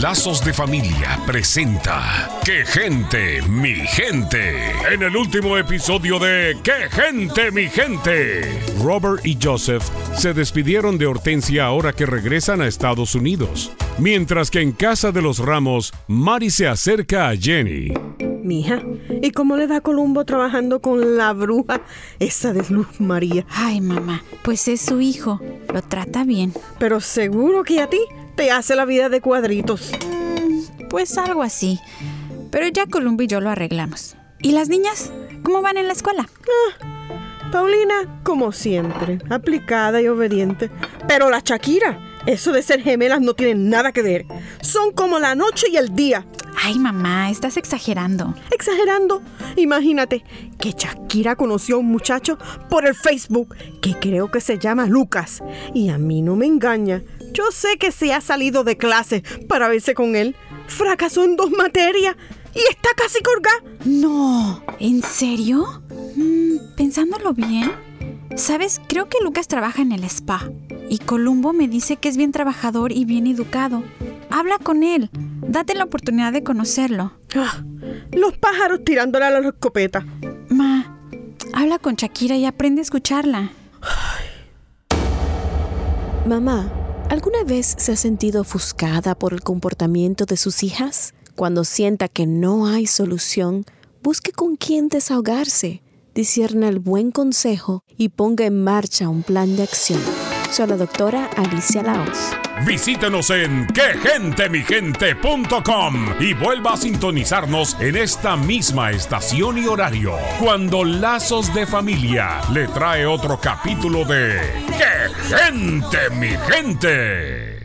Lazos de Familia presenta ¡Qué gente, mi gente! En el último episodio de ¡Qué gente, mi gente! Robert y Joseph se despidieron de Hortensia ahora que regresan a Estados Unidos. Mientras que en casa de los Ramos, Mari se acerca a Jenny. Mija, ¿y cómo le va Columbo trabajando con la bruja esa de Luz María? Ay, mamá, pues es su hijo. Lo trata bien. Pero seguro que a ti te hace la vida de cuadritos. Mm, pues algo así. Pero ya Columbo y yo lo arreglamos. ¿Y las niñas? ¿Cómo van en la escuela? Ah, Paulina, como siempre, aplicada y obediente. Pero la Shakira, eso de ser gemelas no tiene nada que ver. Son como la noche y el día. Ay, mamá, estás exagerando. ¿Exagerando? Imagínate que Shakira conoció a un muchacho por el Facebook que creo que se llama Lucas. Y a mí no me engaña. Yo sé que se ha salido de clase para verse con él. Fracasó en dos materias y está casi colgada. No, ¿en serio? Mm, pensándolo bien. Sabes, creo que Lucas trabaja en el spa. Y Columbo me dice que es bien trabajador y bien educado. Habla con él. Date la oportunidad de conocerlo. Ah, los pájaros tirándole a la escopeta. Ma, habla con Shakira y aprende a escucharla. Mamá, ¿alguna vez se ha sentido ofuscada por el comportamiento de sus hijas? Cuando sienta que no hay solución, busque con quién desahogarse, discierna el buen consejo y ponga en marcha un plan de acción. Soy la doctora Alicia Laos. Visítenos en quegentemigente.com y vuelva a sintonizarnos en esta misma estación y horario cuando Lazos de Familia le trae otro capítulo de ¡Qué gente, mi gente!